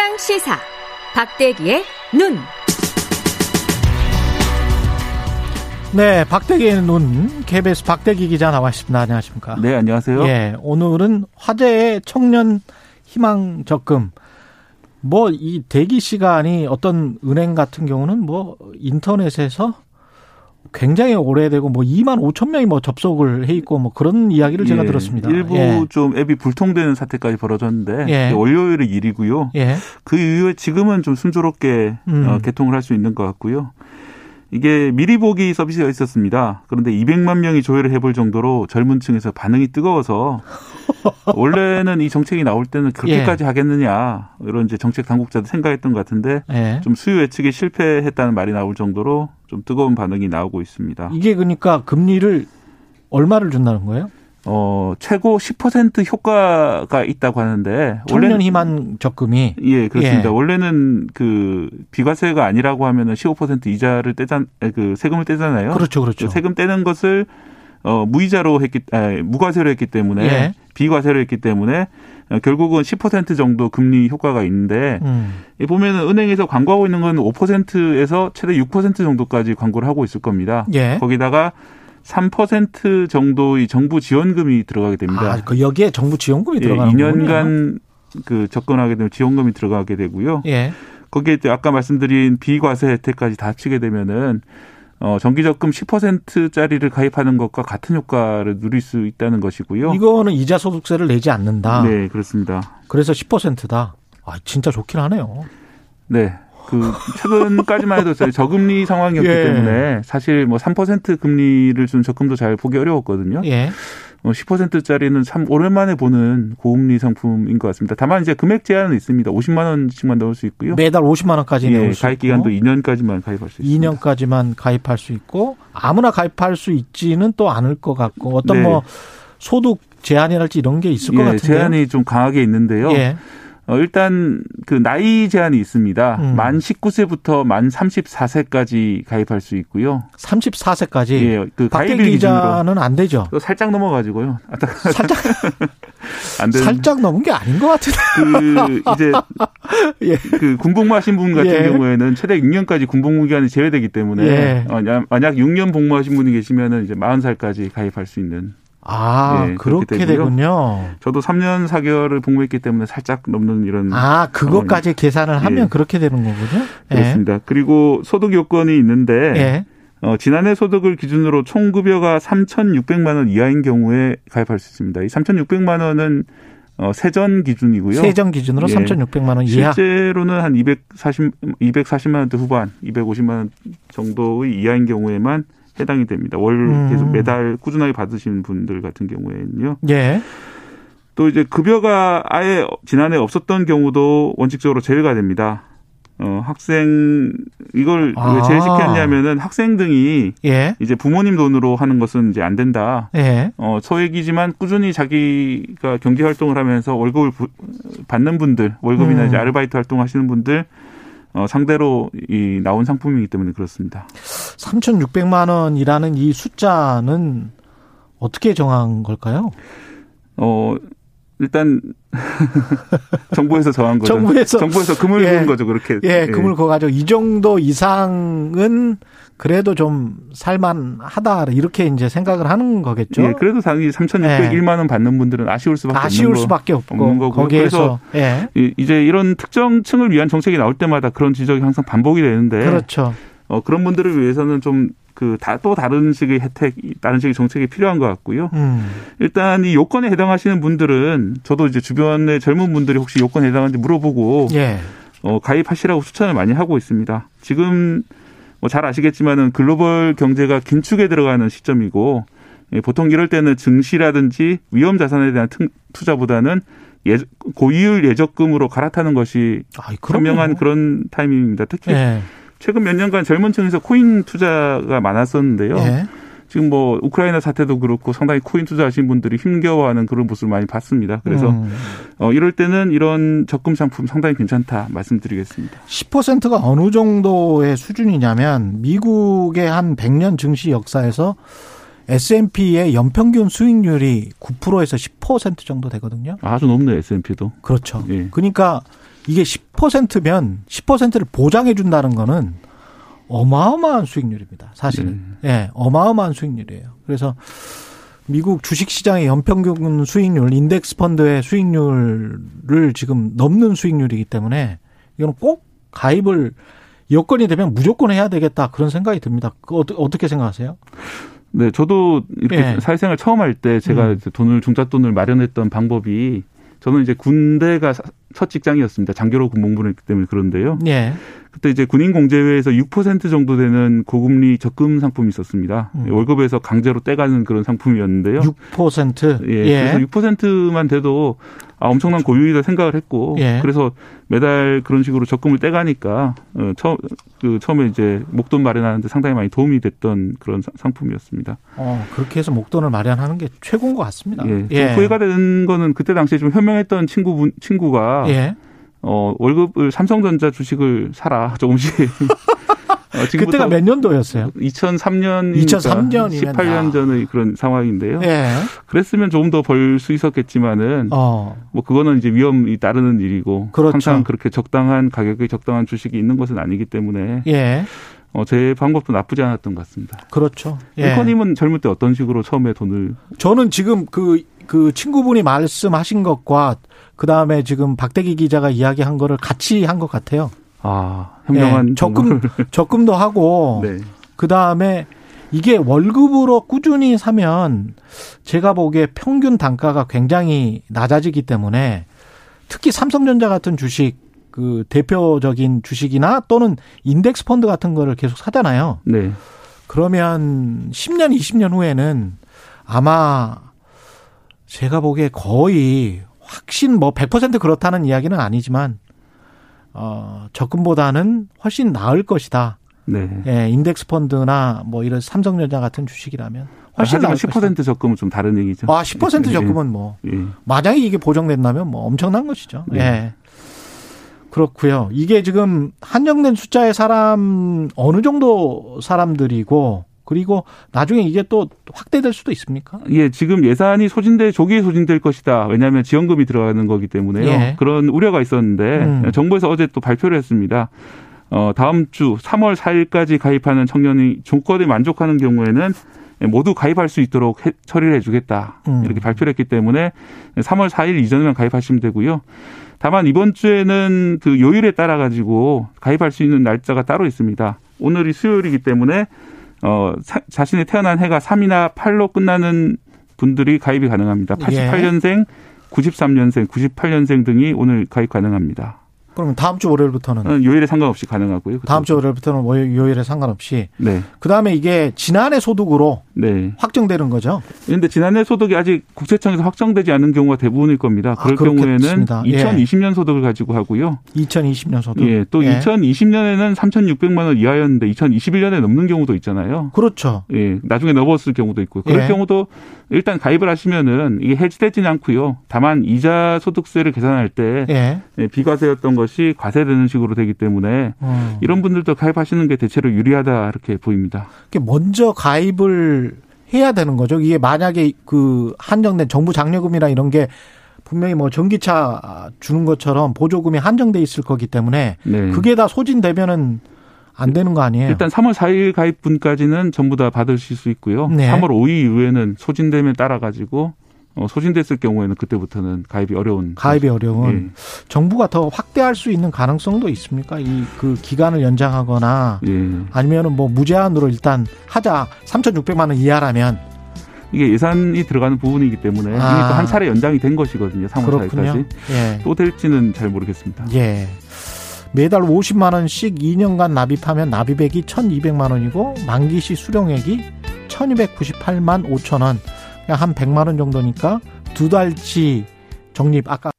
최강 시사 박대기의 눈. 네, 박대기의 눈 KBS 박대기 기자 나와 있습니다. 안녕하십니까? 네, 안녕하세요. 예, 오늘은 화제의 청년 희망 적금. 뭐 이 대기 시간이 어떤 은행 같은 경우는 뭐 인터넷에서 굉장히 오래되고 뭐 2만 5천 명이 뭐 접속을 해 있고 뭐 그런 이야기를 제가 예, 들었습니다. 일부 예. 좀 앱이 불통되는 사태까지 벌어졌는데 예. 월요일의 일이고요. 예. 그 이후에 지금은 좀 순조롭게 음. 어, 개통을 할 수 있는 것 같고요. 이게 미리 보기 서비스가 있었습니다. 그런데 200만 명이 조회를 해볼 정도로 젊은 층에서 반응이 뜨거워서 원래는 이 정책이 나올 때는 그렇게까지 하겠느냐 이런 이제 정책 당국자도 생각했던 것 같은데 예. 좀 수요 예측에 실패했다는 말이 나올 정도로 좀 뜨거운 반응이 나오고 있습니다. 이게 그러니까 금리를 얼마를 준다는 거예요? 어, 최고 10% 효과가 있다고 하는데 청년 희망 적금이 예, 그렇습니다. 예. 원래는 그 비과세가 아니라고 하면은 15% 이자를 떼잖 그 세금을 떼잖아요. 그렇죠, 그렇죠. 그 세금 떼는 것을 어 무이자로 했기 아, 무과세로 했기 때문에 예. 비과세로 했기 때문에 어, 결국은 10% 정도 금리 효과가 있는데 음. 이 보면은 은행에서 광고하고 있는 건 5%에서 최대 6% 정도까지 광고를 하고 있을 겁니다. 예. 거기다가 3% 정도의 정부 지원금이 들어가게 됩니다. 아, 그 여기에 정부 지원금이 예, 들어가는 거군요. 2년간 그 접근하게 되면 지원금이 들어가게 되고요. 예. 거기에 이제 아까 말씀드린 비과세 혜택까지 다 합치게 되면은 어 정기 적금 10%짜리를 가입하는 것과 같은 효과를 누릴 수 있다는 것이고요. 이거는 이자 소득세를 내지 않는다. 네, 그렇습니다. 그래서 10%다. 아, 진짜 좋긴 하네요. 네. 그 최근까지만 해도 저희 저금리 상황이었기 예. 때문에 사실 뭐 3% 금리를 준 적금도 잘 보기 어려웠거든요. 예. 어, 10%짜리는 참 오랜만에 보는 고금리 상품인 것 같습니다. 다만 이제 금액 제한은 있습니다. 50만 원씩만 넣을 수 있고요. 매달 50만 원까지 예, 가입 있고 기간도 2년까지만 가입할 수 있습니다. 2년까지만 가입할 수 있고 아무나 가입할 수 있지는 또 않을 것 같고 어떤 네. 뭐 소득 제한이랄지 이런 게 있을 것 예, 같은데. 제한이 좀 강하게 있는데요. 예. 어, 일단 그 나이 제한이 있습니다. 음. 만 19세부터 만 34세까지 가입할 수 있고요. 34세까지 예, 그 박대 가입일 기준으로 기자는 안 되죠. 또 살짝 넘어가지고요. 아, 살짝 안 되는. 살짝 넘은 게 아닌 것 같은데. 그 이제 예. 그 군복무하신 분 같은 예. 경우에는 최대 6년까지 군복무 기간이 제외되기 때문에 예. 어, 야- 만약 6년 복무하신 분이 계시면은 이제 40살까지 가입할 수 있는. 아, 예, 그렇게 되고요. 되군요. 저도 3년 4개월을 복무했기 때문에 살짝 넘는 이런 아, 그것까지 계산을 하면 예. 그렇게 되는 거군요. 예. 그렇습니다. 그리고 소득 요건이 있는데 예. 어, 지난해 소득을 기준으로 총 급여가 3,600만 원 이하인 경우에 가입할 수 있습니다. 이 3,600만 원은 어, 세전 기준이고요. 세정 기준으로 예. 3,600만 원 이하. 실제로는 한 240, 240만 원대 후반, 250만 원 정도의 이하인 경우에만 해당이 됩니다. 월 음. 계속 매달 꾸준하게 받으시는 분들 같은 경우에는요. 예. 또 이제 급여가 아예 지난해 없었던 경우도 원칙적으로 제외가 됩니다. 어, 학생 이걸 왜 아. 제외시켰냐면은 학생 등이 예. 이제 부모님 돈으로 하는 것은 이제 안 된다. 예. 어, 소액이지만 꾸준히 자기가 경제 활동을 하면서 월급을 부- 받는 분들, 월급이나 음. 이제 아르바이트 활동 하시는 분들 어, 상대로 이 나온 상품이기 때문에 그렇습니다. 3,600만 원이라는 이 숫자는 어떻게 정한 걸까요? 어, 일단 정부에서 정한 거죠. 정부에서. 정부에서 금을 예. 거죠. 그렇게. 예, 금을 거가지고 이 정도 이상은 그래도 좀 살만하다 이렇게 이제 생각을 하는 거겠죠. 예, 그래도 당연히 3,601만 원 받는 분들은 아쉬울 수밖에 아쉬울 없는 거. 수밖에 없고 없는 거고요. 거기에서 예, 이- 이제 이런 특정 층을 위한 정책이 나올 때마다 그런 지적이 항상 반복이 되는데 그렇죠. 어, 그런 분들을 위해서는 좀 그 다 또 다른 식의 혜택, 다른 식의 정책이 필요한 것 같고요. 음, 일단 이 요건에 해당하시는 분들은 저도 이제 주변에 젊은 분들이 혹시 요건에 해당하는지 물어보고 예, 어, 가입하시라고 추천을 많이 하고 있습니다. 지금 뭐 잘 아시겠지만은 글로벌 경제가 긴축에 들어가는 시점이고 예, 보통 이럴 때는 증시라든지 위험 자산에 대한 튼- 투자보다는 예, 고이율 예적금으로 갈아타는 것이 아이, 그럼요. 현명한 그런 타이밍입니다. 특히 예, 최근 몇 년간 젊은 층에서 코인 투자가 많았었는데요. 예, 지금 뭐 우크라이나 사태도 그렇고 상당히 코인 투자하신 분들이 힘겨워하는 그런 모습을 많이 봤습니다. 그래서 음, 어, 이럴 때는 이런 적금 상품 상당히 괜찮다 말씀드리겠습니다. 10%가 어느 정도의 수준이냐면 미국의 한 100년 증시 역사에서 S&P의 연평균 수익률이 9%에서 10% 정도 되거든요. 아주 높네요 S&P도. 그렇죠. 예. 그러니까 이게 10% 면 10%를 보장해 준다는 거는 어마어마한 수익률입니다. 사실은. 예, 네, 어마어마한 수익률이에요. 그래서 미국 주식 시장의 연평균 수익률, 인덱스 펀드의 수익률을 지금 넘는 수익률이기 때문에 이거는 꼭 가입을 여건이 되면 무조건 해야 되겠다 그런 생각이 듭니다. 그 어떻게 생각하세요? 네, 저도 이렇게 예. 사회생활 처음 할 때 제가 음. 돈을 중잣돈을 마련했던 방법이 저는 이제 군대가 첫 직장이었습니다. 장교로 군복무를 했기 때문에 그런데요. 예. 그때 이제 군인 공제회에서 6% 정도 되는 고금리 적금 상품이 있었습니다. 음. 월급에서 강제로 떼가는 그런 상품이었는데요. 6%? 예. 예. 그래서 6%만 돼도 아, 엄청난 고유이다 생각을 했고 예. 그래서 매달 그런 식으로 적금을 떼가니까 어, 처음 그 처음에 이제 목돈 마련하는데 상당히 많이 도움이 됐던 그런 상품이었습니다. 어 그렇게 해서 목돈을 마련하는 게 최고인 것 같습니다. 예. 예. 후회가 되는 거는 그때 당시에 좀 현명했던 친구 친구가 예. 어 월급을 삼성전자 주식을 사라 조금씩 어, 그때가 몇 년도였어요? 2003년 2003년 18년 아. 전의 그런 상황인데요. 예. 그랬으면 조금 더 벌 수 있었겠지만은 어. 뭐 그거는 이제 위험이 따르는 일이고 그렇죠. 항상 그렇게 적당한 가격에 적당한 주식이 있는 것은 아니기 때문에 예. 어, 제 방법도 나쁘지 않았던 것 같습니다. 그렇죠. 예. 일커님은 젊을 때 어떤 식으로 처음에 돈을? 저는 지금 그, 그 친구분이 말씀하신 것과 그 다음에 지금 박대기 기자가 이야기한 거를 같이 한 것 같아요. 아, 현명한 네, 적금 적금도 하고 네. 그다음에 이게 월급으로 꾸준히 사면 제가 보기에 평균 단가가 굉장히 낮아지기 때문에 특히 삼성전자 같은 주식 그 대표적인 주식이나 또는 인덱스 펀드 같은 거를 계속 사잖아요. 네. 그러면 10년, 20년 후에는 아마 제가 보기에 거의 확신 뭐 100% 그렇다는 이야기는 아니지만 어, 적금보다는 훨씬 나을 것이다. 네. 예, 인덱스 펀드나 뭐 이런 삼성전자 같은 주식이라면 훨씬 나을 10% 것이다. 적금은 좀 다른 얘기죠. 아, 10% 적금은 뭐 예. 만약에 이게 보정된다면 뭐 엄청난 것이죠. 네. 예. 그렇고요. 이게 지금 한정된 숫자의 사람 어느 정도 사람들이고 그리고 나중에 이게 또 확대될 수도 있습니까? 예, 지금 예산이 소진돼 조기에 소진될 것이다. 왜냐하면 지원금이 들어가는 거기 때문에요. 예. 그런 우려가 있었는데 음. 정부에서 어제 또 발표를 했습니다. 어, 다음 주 3월 4일까지 가입하는 청년이 조건에 만족하는 경우에는 모두 가입할 수 있도록 해, 처리를 해주겠다. 음. 이렇게 발표를 했기 때문에 3월 4일 이전에만 가입하시면 되고요. 다만 이번 주에는 그 요일에 따라 가지고 가입할 수 있는 날짜가 따로 있습니다. 오늘이 수요일이기 때문에 어, 사, 자신의 태어난 해가 3이나 8로 끝나는 분들이 가입이 가능합니다. 88년생, 예. 93년생, 98년생 등이 오늘 가입 가능합니다. 그러면 다음 주 월요일부터는 어, 요일에 상관없이 가능하고요. 다음 주 월요일부터는 요일에 상관없이. 네. 그다음에 이게 지난해 소득으로 네. 확정되는 거죠. 그런데 지난해 소득이 아직 국세청에서 확정되지 않은 경우가 대부분일 겁니다. 아, 그럴 아, 경우에는 2020년 예. 소득을 가지고 하고요. 2020년 소득. 예. 또 예. 2020년에는 3,600만 원 이하였는데 2021년에 넘는 경우도 있잖아요. 그렇죠. 예. 나중에 넘었을 경우도 있고. 그럴 예. 경우도 일단 가입을 하시면은 이게 해지되지는 않고요. 다만 이자 소득세를 계산할 때 예. 예 비과세였던 것이 과세되는 식으로 되기 때문에 음. 이런 분들도 가입하시는 게 대체로 유리하다 이렇게 보입니다. 먼저 가입을 해야 되는 거죠. 이게 만약에 그 한정된 정부 장려금이나 이런 게 분명히 뭐 전기차 주는 것처럼 보조금이 한정돼 있을 거기 때문에 네. 그게 다 소진되면은 안 되는 거 아니에요? 일단 3월 4일 가입분까지는 전부 다 받으실 수 있고요. 네. 3월 5일 이후에는 소진됨에 따라 가지고 어, 소진됐을 경우에는 그때부터는 가입이 어려운 가입이 어려운 예. 정부가 더 확대할 수 있는 가능성도 있습니까? 이 그 기간을 연장하거나 예. 아니면은 뭐 무제한으로 일단 하자 3,600만 원 이하라면 이게 예산이 들어가는 부분이기 때문에 아. 이미 또 한 차례 연장이 된 것이거든요. 3월 4일까지 예. 또 될지는 잘 모르겠습니다. 예. 매달 50만 원씩 2년간 납입하면 납입액이 1,200만 원이고 만기 시 수령액이 1,298만 5천 원. 한 100만 원 정도니까 두 달치 적립 아까